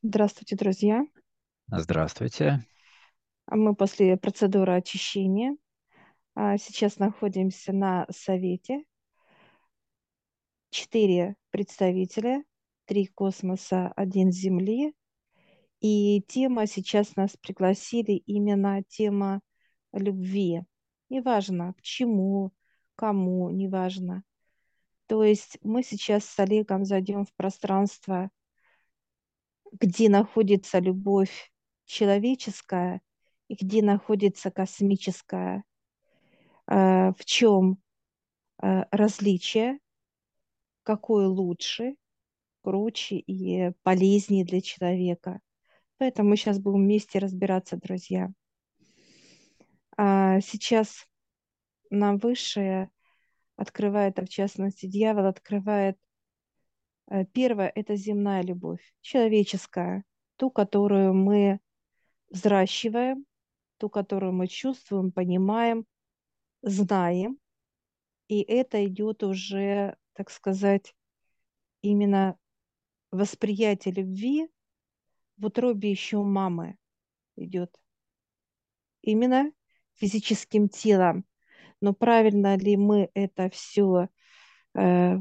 Здравствуйте, друзья. Здравствуйте. А Мы после процедуры очищения а, сейчас находимся на совете. Четыре представителя, три космоса, один Земли. И тема сейчас нас пригласили именно тема любви. Неважно, к чему, кому, неважно. То есть мы сейчас с Олегом зайдем в пространство, где находится любовь человеческая и где находится космическая. Э, В чем э, различие, какое лучше, круче и полезнее для человека. Поэтому мы сейчас будем вместе разбираться, друзья. А сейчас нам высшее открывает, а в частности дьявол открывает первое– это земная любовь, человеческая, ту, которую мы взращиваем, ту, которую мы чувствуем, понимаем, знаем. И это идет уже, так сказать, именно восприятие любви в утробе еще мамы идет. Именно физическим телом. Но правильно ли мы это все э,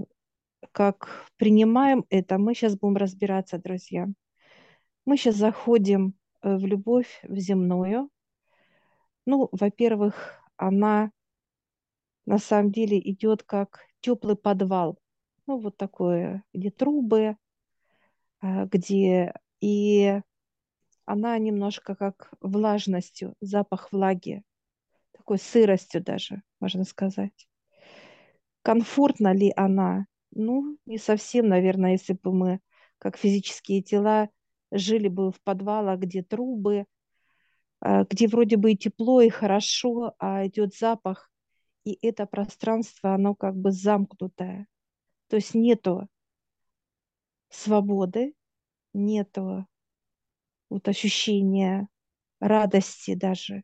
как принимаем это, мы сейчас будем разбираться, друзья. Мы сейчас заходим э, в любовь, в земную. Ну, во-первых, она на самом деле идет как теплый подвал. Ну, вот такое, где трубы, э, где и она немножко как влажностью, запах влаги, такой сыростью даже, можно сказать. Комфортна ли она? Ну, не совсем, наверное, если бы мы, как физические тела, жили бы в подвалах, где трубы, а, где вроде бы и тепло, и хорошо, а идет запах, и это пространство, оно как бы замкнутое. То есть нету свободы, нету вот ощущения радости даже.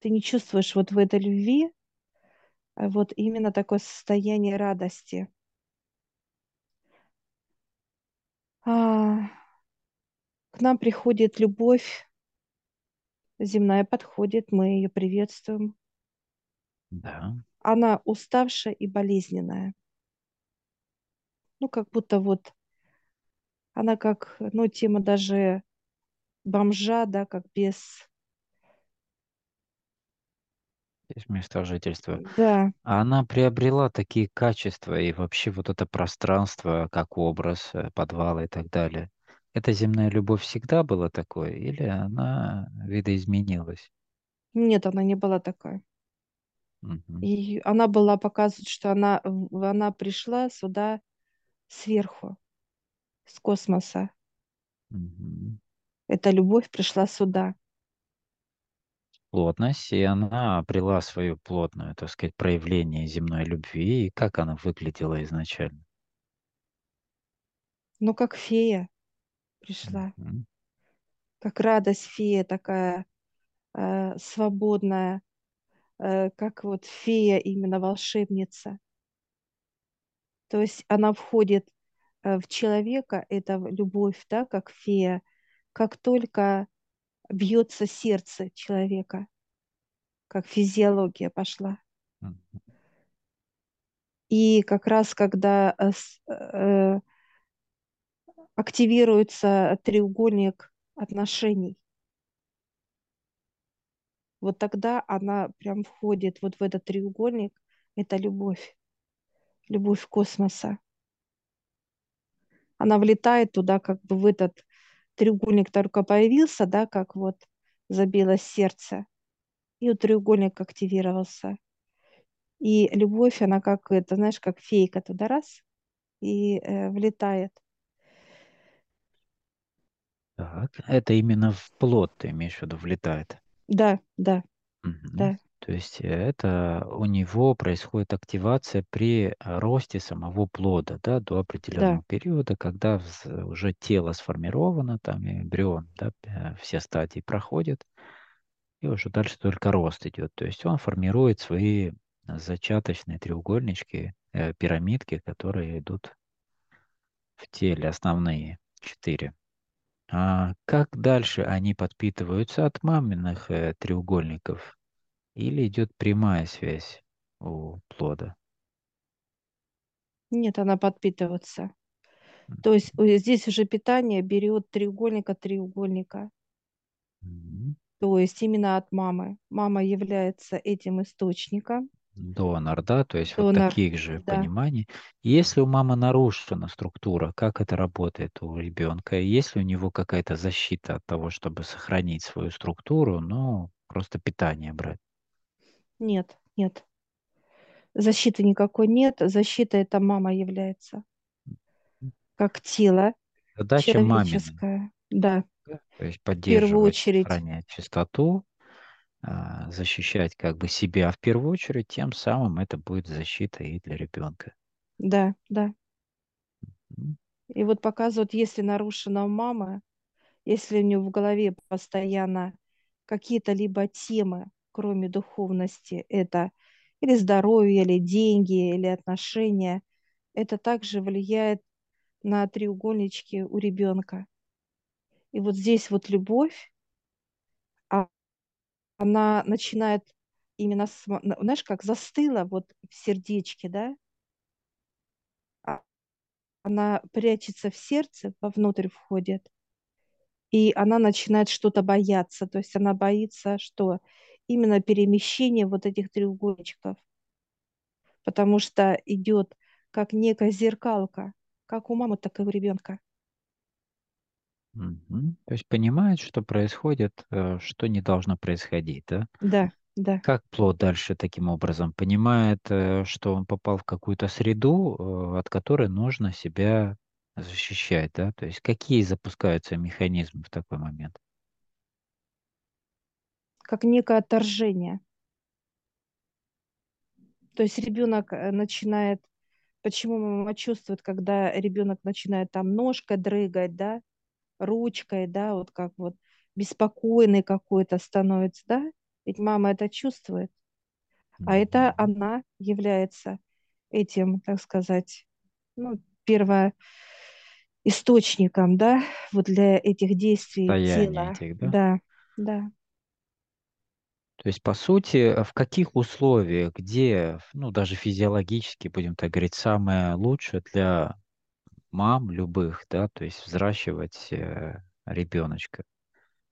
Ты не чувствуешь вот в этой любви а вот именно такое состояние радости. А, к нам приходит любовь земная, подходит, мы ее приветствуем. Да. Она уставшая и болезненная. Ну, как будто вот она как, ну, тема даже бомжа, да, как без... Есть место жительства. Да, А она приобрела такие качества и вообще вот это пространство, как образ, э, подвала и так далее. Эта земная любовь всегда была такой или она видоизменилась? нет, она не была такая. Мгм. И она была показывать, что она, в- она пришла сюда сверху, с космоса. Мгм. Эта любовь пришла сюда. Плотность, и она обрела свою плотную, так сказать, проявление земной любви, и как она выглядела изначально. Ну, как фея пришла, Мгм. как радость фея такая э, свободная, э, как вот фея, именно волшебница. То есть она входит э, в человека, это любовь, да, как фея, как только бьется сердце человека, как физиология пошла. И как раз когда э, э, активируется треугольник отношений, вот тогда она прям входит вот в этот треугольник, это любовь, любовь космоса. Она влетает туда, как бы в этот треугольник только появился, да, как вот забилось сердце, и вот треугольник активировался. И любовь, она как это, знаешь, как фейка туда раз и э, влетает. Так, это именно в плод, ты имеешь в виду, влетает. Да, да, Мгм. да, То есть э, это у него происходит активация при э, росте самого плода, да, до да. определенного периода, когда вз- уже тело сформировано, там и эмбрион, да, э, все стадии проходят, и уже дальше только рост идет. То есть он формирует свои зачаточные треугольнички, э, пирамидки, которые идут в теле, основные четыре. А как дальше они подпитываются от маминых э, треугольников? Или идет прямая связь у плода? Нет, она подпитывается. То есть э, здесь уже питание берет треугольник от треугольника. Мгм. То есть именно от мамы. Мама является этим источником. Донор, да, то есть вот Донор, таких же да. пониманий. Если у мамы нарушена структура, как это работает у ребенка? Есть ли у него какая-то защита от того, чтобы сохранить свою структуру, ну, просто питание брать? Нет, нет. Защиты никакой нет. Защита это мама является. Как тело Задача человеческое. Да, да, то есть в первую поддерживать, очередь. сохранять чистоту, а, защищать как бы себя в первую очередь, тем самым это будет защита и для ребенка. Да, да. И вот показывают, если нарушена мама, если у нее в голове постоянно какие-то либо темы, кроме духовности, это или здоровье, или деньги, или отношения, это также влияет на треугольнички у ребенка. И вот здесь вот любовь, а- она начинает именно, знаешь, как застыла вот в сердечке, да, А она прячется в сердце, вовнутрь входит, и она начинает что-то бояться. То есть она боится, что именно перемещение вот этих треугольничков, потому что идет как некая зеркалка, как у мамы, так и у ребенка. мгм. То есть понимает, что происходит, э, что не должно происходить, да? Да, да. Как плод дальше таким образом понимает, э, что он попал в какую-то среду, э, от которой нужно себя защищать, да? То есть какие запускаются механизмы в такой момент? Как некое отторжение. То есть ребенок э, начинает, почему мама чувствует, когда ребенок начинает там ножкой дрыгать, да, ручкой, да, вот как вот беспокойный какой-то становится, да, ведь мама это чувствует, а это она является этим, так сказать, ну, первоисточником, да, вот для этих действий Состояние тела, этих, да? да, да, То есть, по сути, в каких условиях, где, ну, даже физиологически, будем так говорить, самое лучшее для мам любых, да, то есть взращивать э, ребеночка?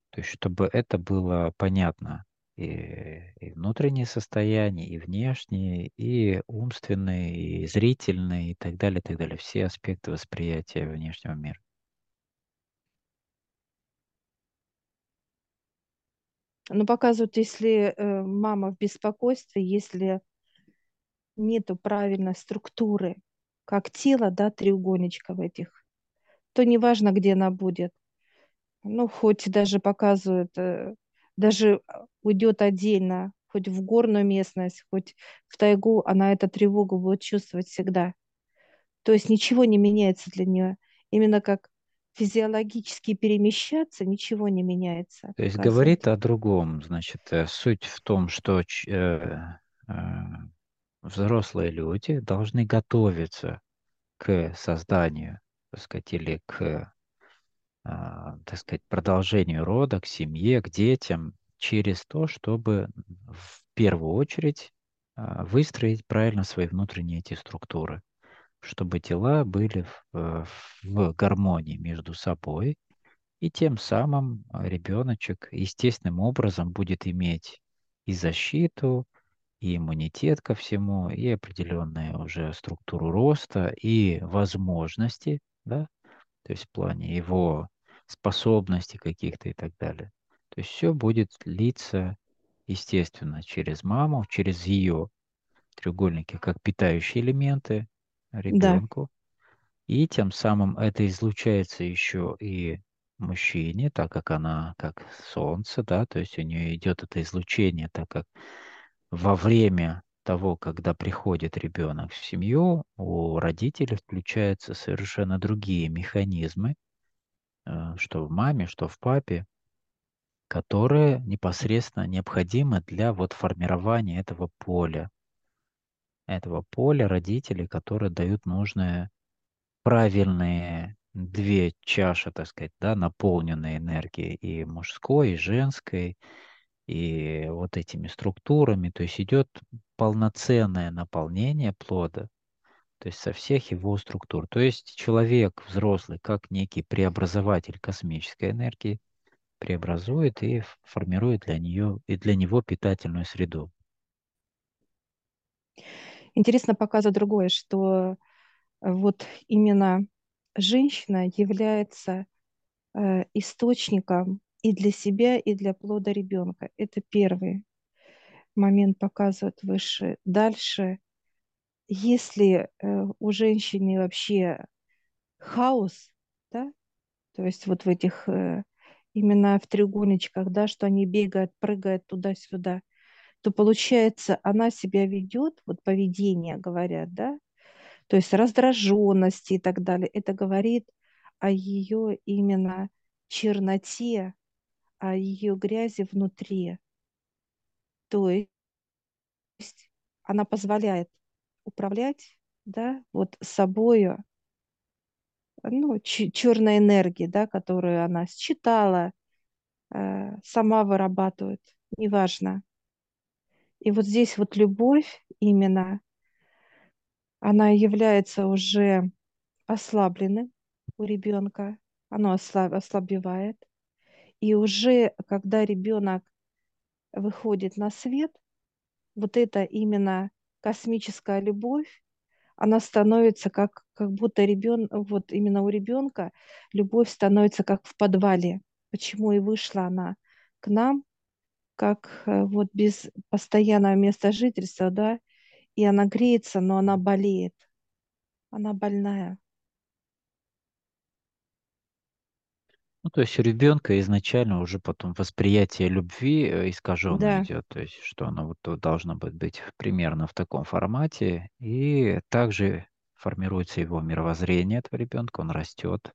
То есть, чтобы это было понятно. И, и внутреннее состояние, и внешнее, и умственное, и зрительное, и так далее, и так далее. Все аспекты восприятия внешнего мира. Но показывают, если э, мама в беспокойстве, если нету правильной структуры, как тело, да, треугольничков этих, то неважно, где она будет. Ну, хоть даже показывают, э, даже а, уйдет отдельно, хоть в горную местность, хоть в тайгу, она эту тревогу будет чувствовать всегда. То есть ничего не меняется для нее. Именно как физиологически перемещаться, ничего не меняется, То есть говорит о другом. Значит, э, суть в том, что э, э, взрослые люди должны готовиться к созданию, так сказать, или к а, так сказать, продолжению рода, к семье, к детям, через то, чтобы в первую очередь а, выстроить правильно свои внутренние эти структуры, чтобы тела были в, э, в гармонии между собой, и тем самым а, ребеночек естественным образом будет иметь и защиту, и иммунитет ко всему, и определенную уже структуру роста, и возможности, да, то есть в плане его способностей каких-то и так далее. То есть все будет литься, естественно, через маму, через ее треугольники, как питающие элементы Да, ребенку. И тем самым это излучается еще и мужчине, так как она как солнце, да, то есть у нее идет это излучение, так как во время того, когда приходит ребенок в семью, у родителей включаются совершенно другие механизмы, э, что в маме, что в папе, которые непосредственно необходимы для вот формирования этого поля, этого поля родителей, которые дают нужные правильные две чаши, так сказать, да, наполненные энергией и мужской, и женской, и вот этими структурами, то есть идет полноценное наполнение плода, то есть со всех его структур. То есть человек взрослый, как некий преобразователь космической энергии, преобразует и формирует для нее и для него питательную среду. Интересно показывает другое, что вот именно женщина является э, источником и для себя, и для плода ребенка. Это первый момент показывает выше. Дальше, если э, у женщины вообще хаос, да, то есть вот в этих э, именно в треугольничках, да, что они бегают, прыгают туда-сюда, то получается она себя ведет, вот поведение говорят, да, то есть раздраженности и так далее. Это говорит о ее именно черноте, о ее грязи внутри. То есть она позволяет управлять да, вот собою, ну, черной энергией, да, которую она считала, э, сама вырабатывает, неважно. И вот здесь вот любовь именно, она является уже ослабленным у ребенка, оно ослаб, ослабевает. И уже когда ребенок выходит на свет, вот это именно космическая любовь, она становится как, как будто ребенок, вот именно у ребенка любовь становится как в подвале. Почему и вышла она к нам, как э, вот без постоянного места жительства, да, и она греется, но она болеет. Она больная. Ну, то есть у ребенка изначально уже потом восприятие любви э, искаженно Да. идет, то есть что оно вот должно быть, быть примерно в таком формате, и также формируется его мировоззрение этого ребенка, он растет,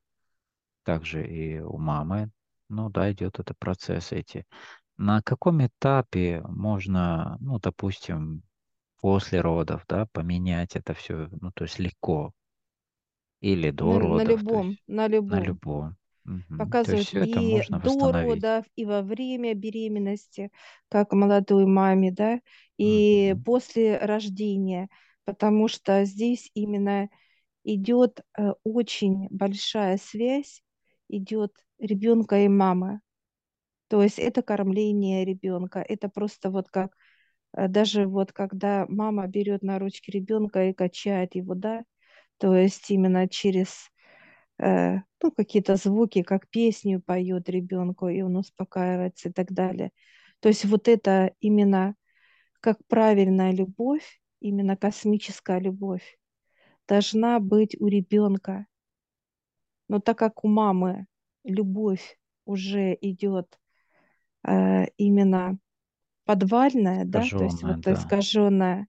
также и у мамы, ну да, идет этот процесс эти. На каком этапе можно, ну, допустим, после родов, да, поменять это все, ну, то есть легко, или На, до на родов, то любом, есть на на любом. любом. Мгм. То есть показывают и до родов, и во время беременности, как молодой маме, да, и Мгм. после рождения, потому что здесь именно идет э, очень большая связь, идет ребенка и мамы. То есть это кормление ребенка, это просто вот как э, даже вот когда мама берет на ручки ребенка и качает его, да, то есть именно через э, ну, какие-то звуки, как песню поет ребенку, и он успокаивается и так далее. То есть вот это именно как правильная любовь, именно космическая любовь, должна быть у ребенка. Но так как у мамы любовь уже идет э, именно подвальная, да, то есть вот да. искаженная,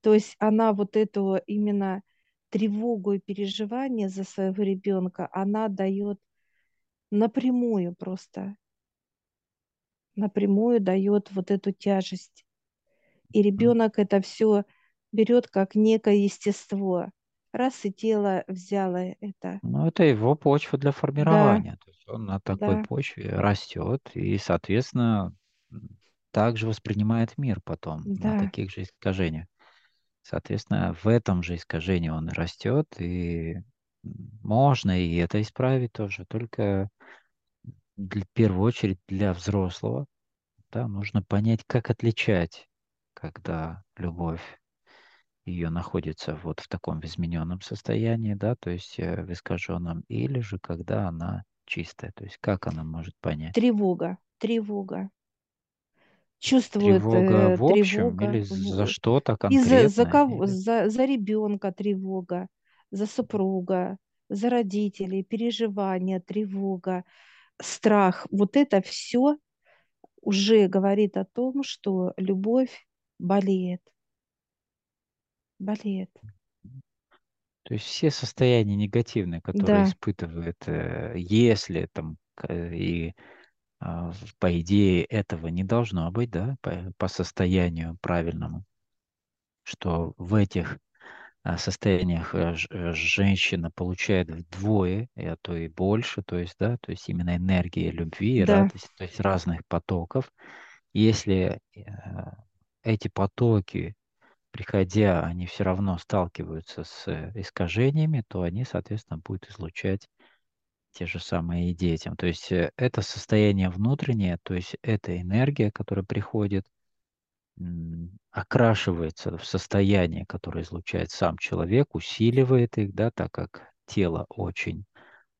то есть она вот эту именно тревогу и переживание за своего ребенка, она дает напрямую просто, напрямую дает вот эту тяжесть. И ребенок это все берет как некое естество. Раз и тело взяло это. Ну, это его почва для Да, формирования. То есть он на такой да, почве растет и, соответственно, также воспринимает мир потом на да. таких же искажениях. Соответственно, в этом же искажении он растет, и можно и это исправить тоже, только для- в первую очередь для взрослого, да, нужно понять, как отличать, когда любовь ее находится вот в таком измененном состоянии, да, то есть э, в искаженном, или же когда она чистая, то есть как она может понять. Тревога, тревога. Чувствует Тревога э, в общем или тревога. за в- что-то И за, за конкретное, кого? или За, за ребенка тревога, за супруга, за родителей, переживания, тревога, страх. Вот это все уже говорит о том, что любовь болеет, болеет. то есть все состояния негативные, которые Да, испытывает, э, если там к- и а, по идее этого не должно быть, да, по, по состоянию правильному, что в этих а, состояниях э, э, женщина получает вдвое, а то и больше, то есть, да, то есть именно энергии любви Да. радости, то есть разных потоков. Если э, эти потоки, приходя, они все равно сталкиваются с искажениями, то они, соответственно, будут излучать те же самые и детям. То есть это состояние внутреннее, то есть это энергия, которая приходит окрашивается в состояние, которое излучает сам человек, усиливает их, да, так как тело очень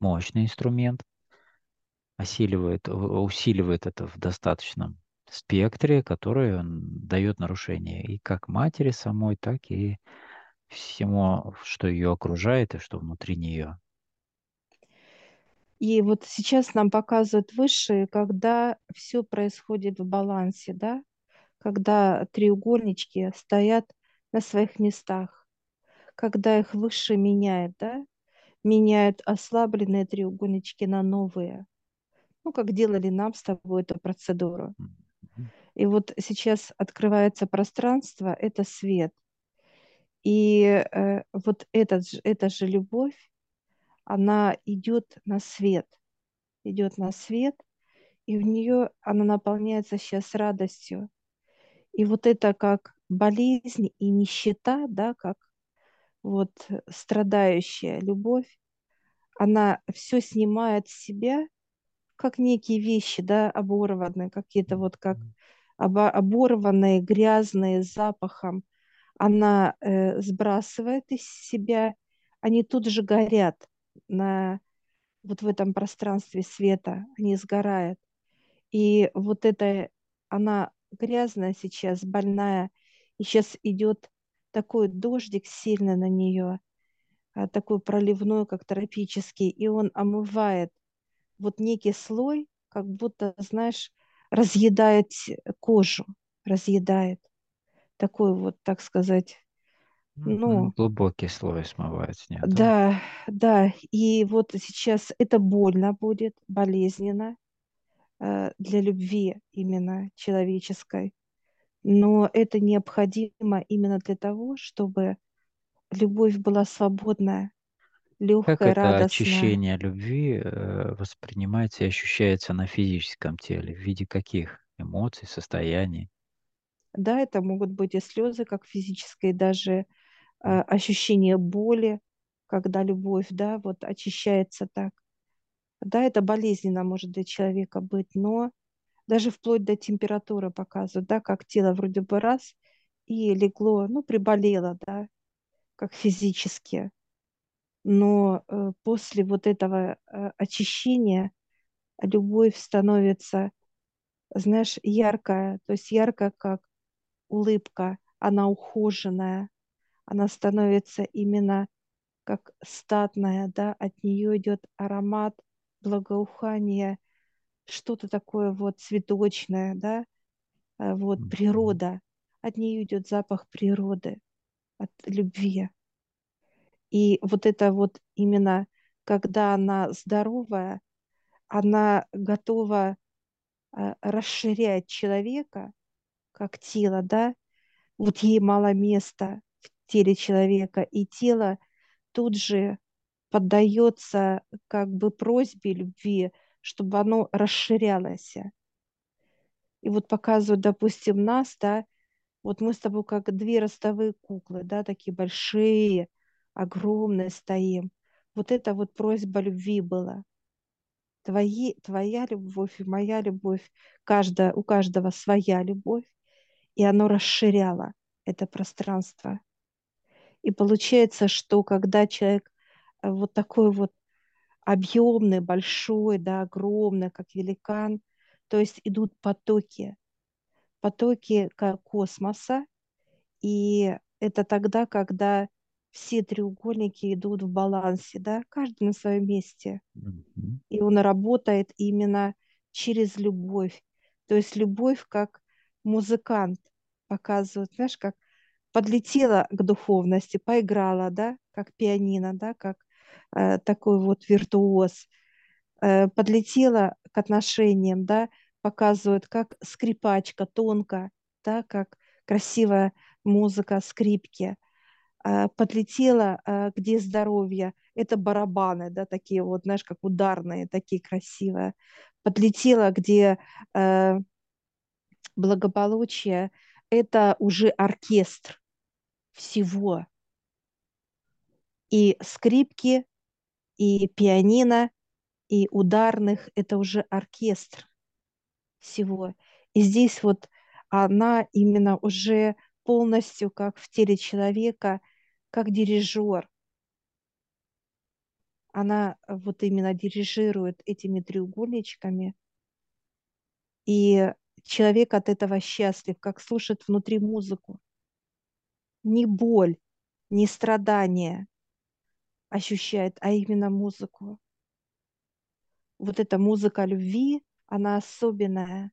мощный инструмент, осиливает, усиливает это в достаточном спектре, который дает нарушение и как матери самой, так и всему, что ее окружает и что внутри нее. И вот сейчас нам показывают высшие, когда все происходит в балансе, да, когда треугольнички стоят на своих местах, когда их выше меняет, да, меняют ослабленные треугольнички на новые. Ну, как делали нам с тобой эту процедуру. И вот сейчас открывается пространство, это свет. И э, вот этот, эта же любовь, она идет на свет, идет на свет, и в нее она наполняется сейчас радостью. И вот это как болезнь и нищета, да, как вот страдающая любовь, она все снимает с себя, как некие вещи, да, оборванные, какие-то вот как оборванные, грязные, запахом. Она э, сбрасывает из себя, они тут же горят на вот в этом пространстве света, они сгорают. И вот это, она грязная сейчас, больная, и сейчас идет такой дождик сильно на нее, а, такой проливной, как тропический, и он омывает вот некий слой, как будто, знаешь, разъедает кожу, разъедает. Такой вот, так сказать, ну, глубокий слой смывает с нее, да? Да, да. И вот сейчас это больно будет, болезненно э, для любви именно человеческой. Но это необходимо именно для того, чтобы любовь была свободная, Как легкая, это радостная. очищение любви э, воспринимается и ощущается на физическом теле? В виде каких эмоций, состояний? Да, это могут быть и слезы, как физические, даже э, ощущение боли, когда любовь, да, вот очищается так. Да, это болезненно может для человека быть, но даже вплоть до температуры показывают, да, как тело вроде бы раз и легло, ну, приболело, да, как физически. Но э, после вот этого э, очищения любовь становится, знаешь, яркая, то есть яркая, как улыбка, она ухоженная, она становится именно как статная, да, от нее идет аромат, благоухание, что-то такое вот цветочное, да, а, вот природа, от нее идет запах природы, от любви. И вот это вот именно, когда она здоровая, она готова а, расширять человека, как тело, да, вот ей мало места в теле человека, и тело тут же поддается как бы просьбе любви, чтобы оно расширялось. И вот показывают, допустим, нас, да, вот мы с тобой как две ростовые куклы, да, такие большие, огромные стоим. Вот это вот просьба любви была. Твои, твоя любовь и моя любовь, каждая, у каждого своя любовь, и оно расширяло это пространство. И получается, что когда человек э, вот такой вот объемный, большой, да, огромный, как великан, то есть идут потоки, потоки космоса, и это тогда, когда все треугольники идут в балансе, да, каждый на своем месте. Mm-hmm. И он работает именно через любовь. То есть любовь как музыкант показывает, знаешь, как подлетела к духовности, поиграла, да, как пианино, да, как э, такой вот виртуоз, э, подлетела к отношениям, да, показывает, как скрипачка тонко, да, как красивая музыка скрипки, подлетела, э, где здоровье, это барабаны, да, такие вот, знаешь, как ударные, такие красивые. Подлетела, где э, благополучие, это уже оркестр всего. И скрипки, и пианино, и ударных, это уже оркестр всего. И здесь вот она именно уже полностью как в теле человека, как дирижер. Она вот именно дирижирует этими треугольничками. И человек от этого счастлив, как слушает внутри музыку. Не боль, не страдание ощущает, а именно музыку. Вот эта музыка любви, она особенная,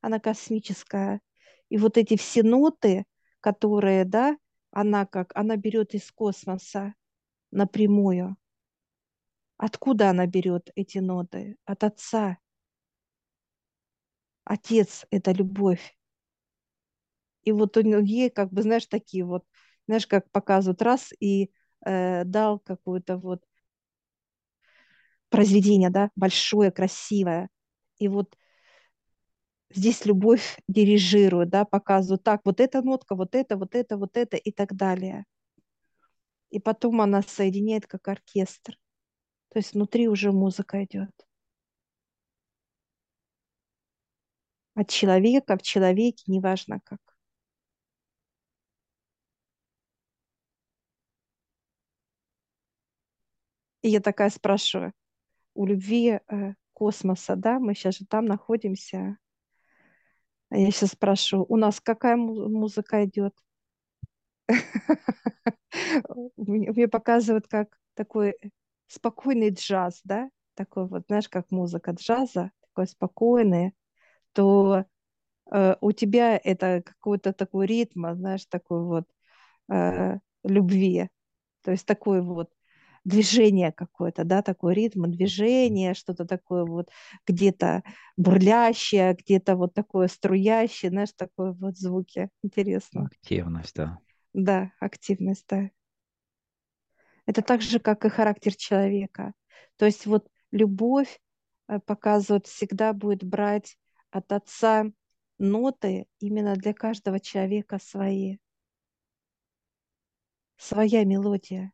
она космическая. И вот эти все ноты, которые, да, она как, она берет из космоса напрямую. Откуда она берет эти ноты? От Отца. Отец – это любовь. И вот у ей, как бы, знаешь, такие вот, знаешь, как показывают раз и э, дал какое-то вот произведение, да, большое, красивое. И вот здесь любовь дирижирует, да, показывает так, вот эта нотка, вот это, вот это, вот это и так далее. И потом она соединяет как оркестр. То есть внутри уже музыка идет. От человека в человеке, неважно как. И я такая спрашиваю, у любви э, космоса, да, мы сейчас же там находимся. А я сейчас спрашиваю, у нас какая музыка идет? Мне показывают как такой спокойный джаз, да, такой вот, знаешь, как музыка джаза, такой спокойный, то э, у тебя это какой-то такой ритм, знаешь, такой вот э, любви, то есть такой вот движение какое-то, да, такой ритм движение, что-то такое вот где-то бурлящее, где-то вот такое струящее, знаешь, такое вот звуки. Интересно. Активность, да. Да, активность, да. Это так же, как и характер человека. То есть вот любовь э, показывает, всегда будет брать от отца ноты именно для каждого человека свои. Своя мелодия.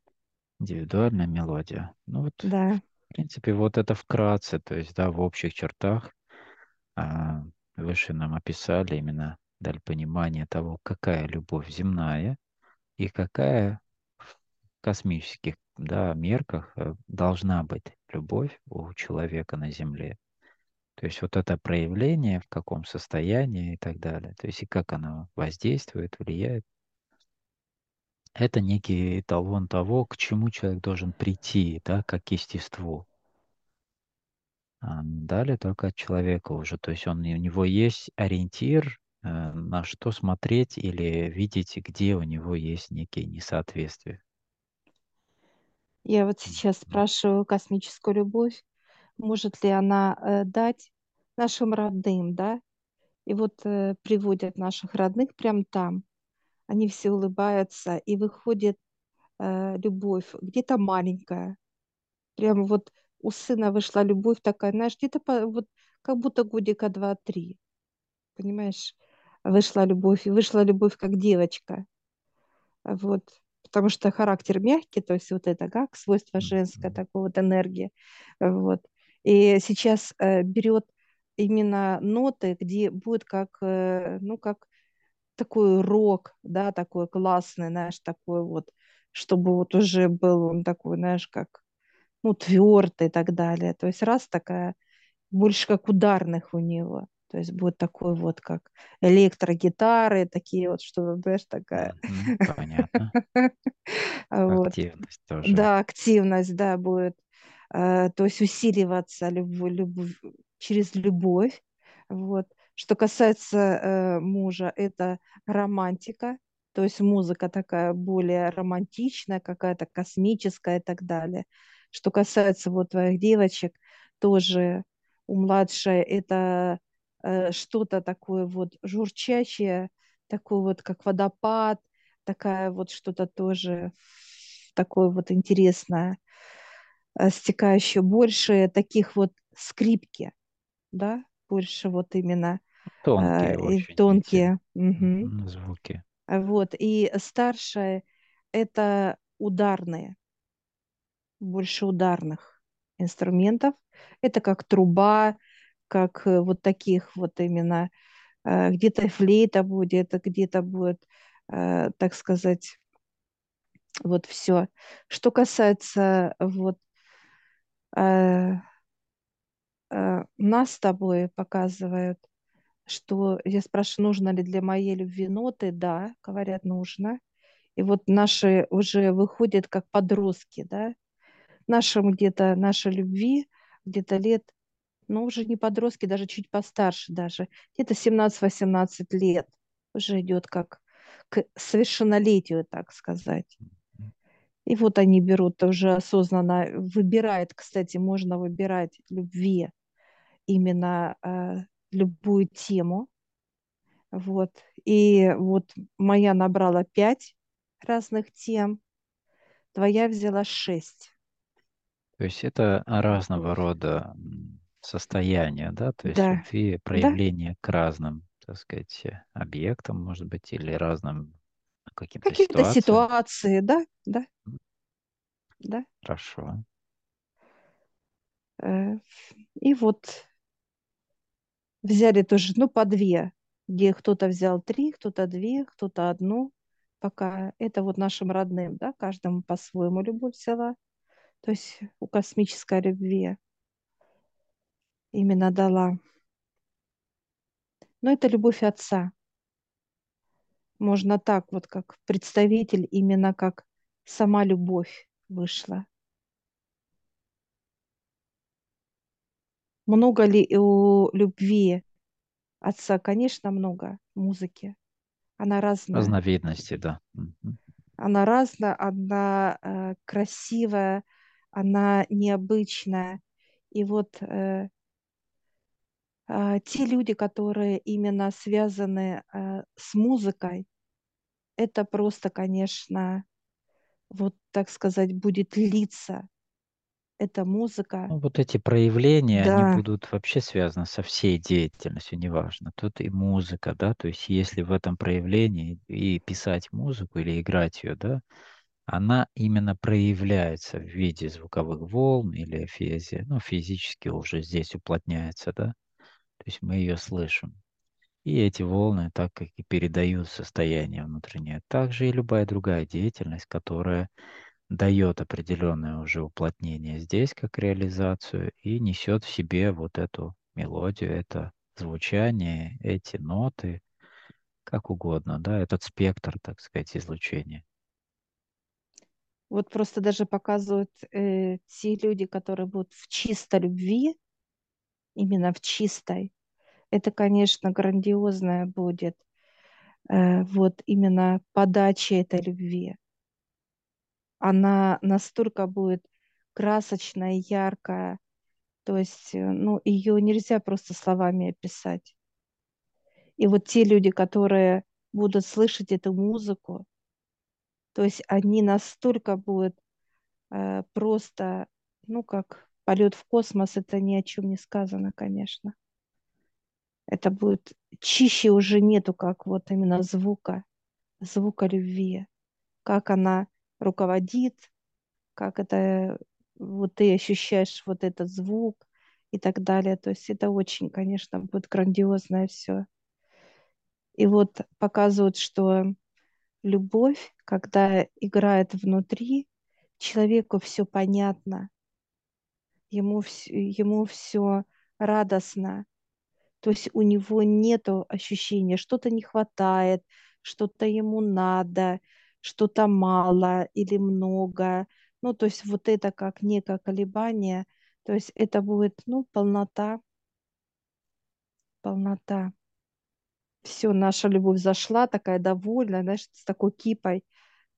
Индивидуальная мелодия. Ну вот, да. в принципе, вот это вкратце, то есть, да, в общих чертах а, выше нам описали именно, дали понимание того, какая любовь земная и какая космических да, мерках э, должна быть любовь у человека на Земле. То есть вот это проявление, в каком состоянии и так далее, то есть и как оно воздействует, влияет, это некий эталон того, к чему человек должен прийти, да, как к естеству. А далее только от человека уже, то есть он, у него есть ориентир, э, на что смотреть или видеть, где у него есть некие несоответствия. Я вот сейчас спрашиваю космическую любовь, может ли она э, дать нашим родным, да? И вот э, приводят наших родных прямо там. Они все улыбаются, и выходит э, любовь, где-то маленькая. Прям вот у сына вышла любовь такая, знаешь, где-то по, вот как будто годика два-три. Понимаешь? Вышла любовь, и вышла любовь как девочка. Вот потому что характер мягкий, то есть вот это как свойство женское, такой вот энергии. Вот. И сейчас э, берет именно ноты, где будет как, э, ну, как такой рок, да, такой классный, знаешь, такой вот, чтобы вот уже был он такой, знаешь, как, ну, твердый и так далее. То есть раз такая, больше как ударных у него. То есть будет такой вот, как электрогитары, такие вот, что, знаешь, такая... Понятно. Активность тоже. Да, активность, да, будет. Э, то есть усиливаться любовь, через любовь. Вот. Что касается э, мужа, это романтика, то есть музыка такая более романтичная, какая-то космическая и так далее. Что касается вот твоих девочек, тоже у младшей это Э, что-то такое вот журчащее, такое вот как водопад, такая вот что-то тоже такое вот интересное, э, стекающее больше таких вот скрипки, да, больше вот именно э, Тонкие и очень тонкие. Мгм, звуки. А Вот. И старшее это ударные, больше ударных инструментов. Это как труба, как э, вот таких вот именно, э, где-то флейта будет, где-то будет, э, так сказать, вот все. Что касается вот э, э, нас с тобой показывают, что я спрашиваю, нужно ли для моей любви ноты, да, говорят, нужно. И вот наши уже выходят как подростки, да, нашим где-то, нашей любви где-то лет, ну, уже не подростки, даже чуть постарше даже, где-то 17-18 лет уже идет как к совершеннолетию, так сказать. И вот они берут уже осознанно, выбирает, кстати, можно выбирать любви именно э, любую тему. Вот. И вот моя набрала пять разных тем, твоя взяла шесть. То есть это разного рода состояния, да, то есть Да, любви, да, проявление к разным, так сказать, объектам, может быть, или разным каким-то какие-то ситуации, да, да, да. Хорошо. Э, И вот взяли тоже, ну, по две, где кто-то взял три, кто-то две, кто-то одну, пока это вот нашим родным, да, каждому по-своему любовь взяла. То есть у космической любви именно дала. Но это любовь отца. Можно так вот, как представитель, именно как сама любовь вышла. Много ли у любви отца? Конечно, много музыки. Она разная. Разновидности, да. Она разная, она э, красивая, она необычная. И вот э, те люди, которые именно связаны э, с музыкой, это просто, конечно, вот так сказать, будет литься. Эта музыка. Ну, вот эти проявления, они Да, будут вообще связаны со всей деятельностью, неважно. Тут и музыка, да, то есть если в этом проявлении и писать музыку или играть ее, да, она именно проявляется в виде звуковых волн или физи, ну, физически уже здесь уплотняется, да, то есть мы ее слышим. И эти волны так как и передают состояние внутреннее. Также и любая другая деятельность, которая дает определенное уже уплотнение здесь как реализацию и несет в себе вот эту мелодию, это звучание, эти ноты, как угодно, да, этот спектр, так сказать, излучения. вот просто даже показывают э, те люди, которые будут в чистой любви, именно в чистой. Это, конечно, грандиозная будет э, вот именно подача этой любви. Она настолько будет красочная, яркая, то есть, э, ну, ее нельзя просто словами описать. И вот те люди, которые будут слышать эту музыку, то есть они настолько будут э, просто, ну, как полет в космос, это ни о чем не сказано, конечно. Это будет чище уже нету, как вот именно звука, звука любви, как она руководит, как это вот ты ощущаешь вот этот звук и так далее. То есть это очень, конечно, будет грандиозное все. И вот показывают, что любовь, когда играет внутри, человеку все понятно, ему, ему все радостно, то есть у него нет ощущения, что-то не хватает, что-то ему надо, что-то мало или много. Ну, то есть вот это как некое колебание, то есть это будет, ну, полнота, полнота. Все, наша любовь зашла, такая довольная, знаешь, с такой кипой,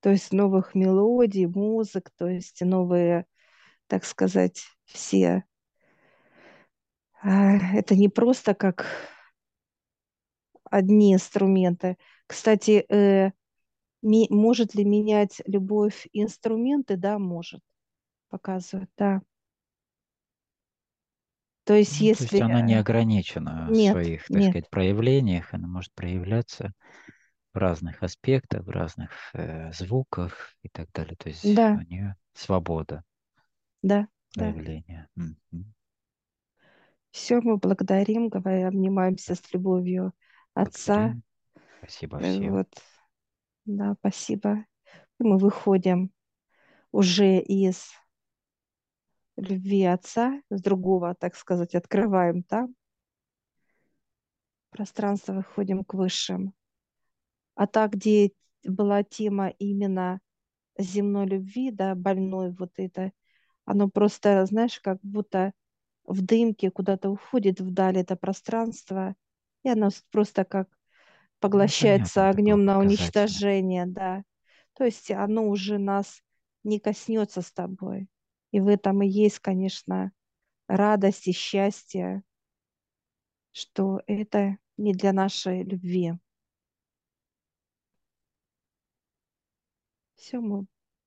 то есть новых мелодий, музык, то есть новые, так сказать, все. А, Это не просто как одни инструменты. Кстати, э, Ми- может ли менять любовь инструменты? Да, может. Показывает, да. То есть, Ну, то есть если... она не э, ограничена в Нет, своих, так нет, сказать, проявлениях, она может проявляться в разных аспектах, в разных э, звуках и так далее. То есть да, у нее свобода да, да. проявления. Мгм. Все мы благодарим, говорим, обнимаемся с любовью Отца. Благодарим. Спасибо Э, всем. Вот, да, спасибо. И мы выходим уже из любви Отца, с другого, так сказать, открываем там пространство, выходим к высшим. А так, где была тема именно земной любви, да, больной вот это, оно просто, знаешь, как будто в дымке куда-то уходит вдаль это пространство, и оно просто как Ну, понятно, поглощается был огнем на уничтожение, да. То есть оно уже нас не коснется с тобой. И в этом и есть, конечно, радость и счастье, что это не для нашей любви. Все, мы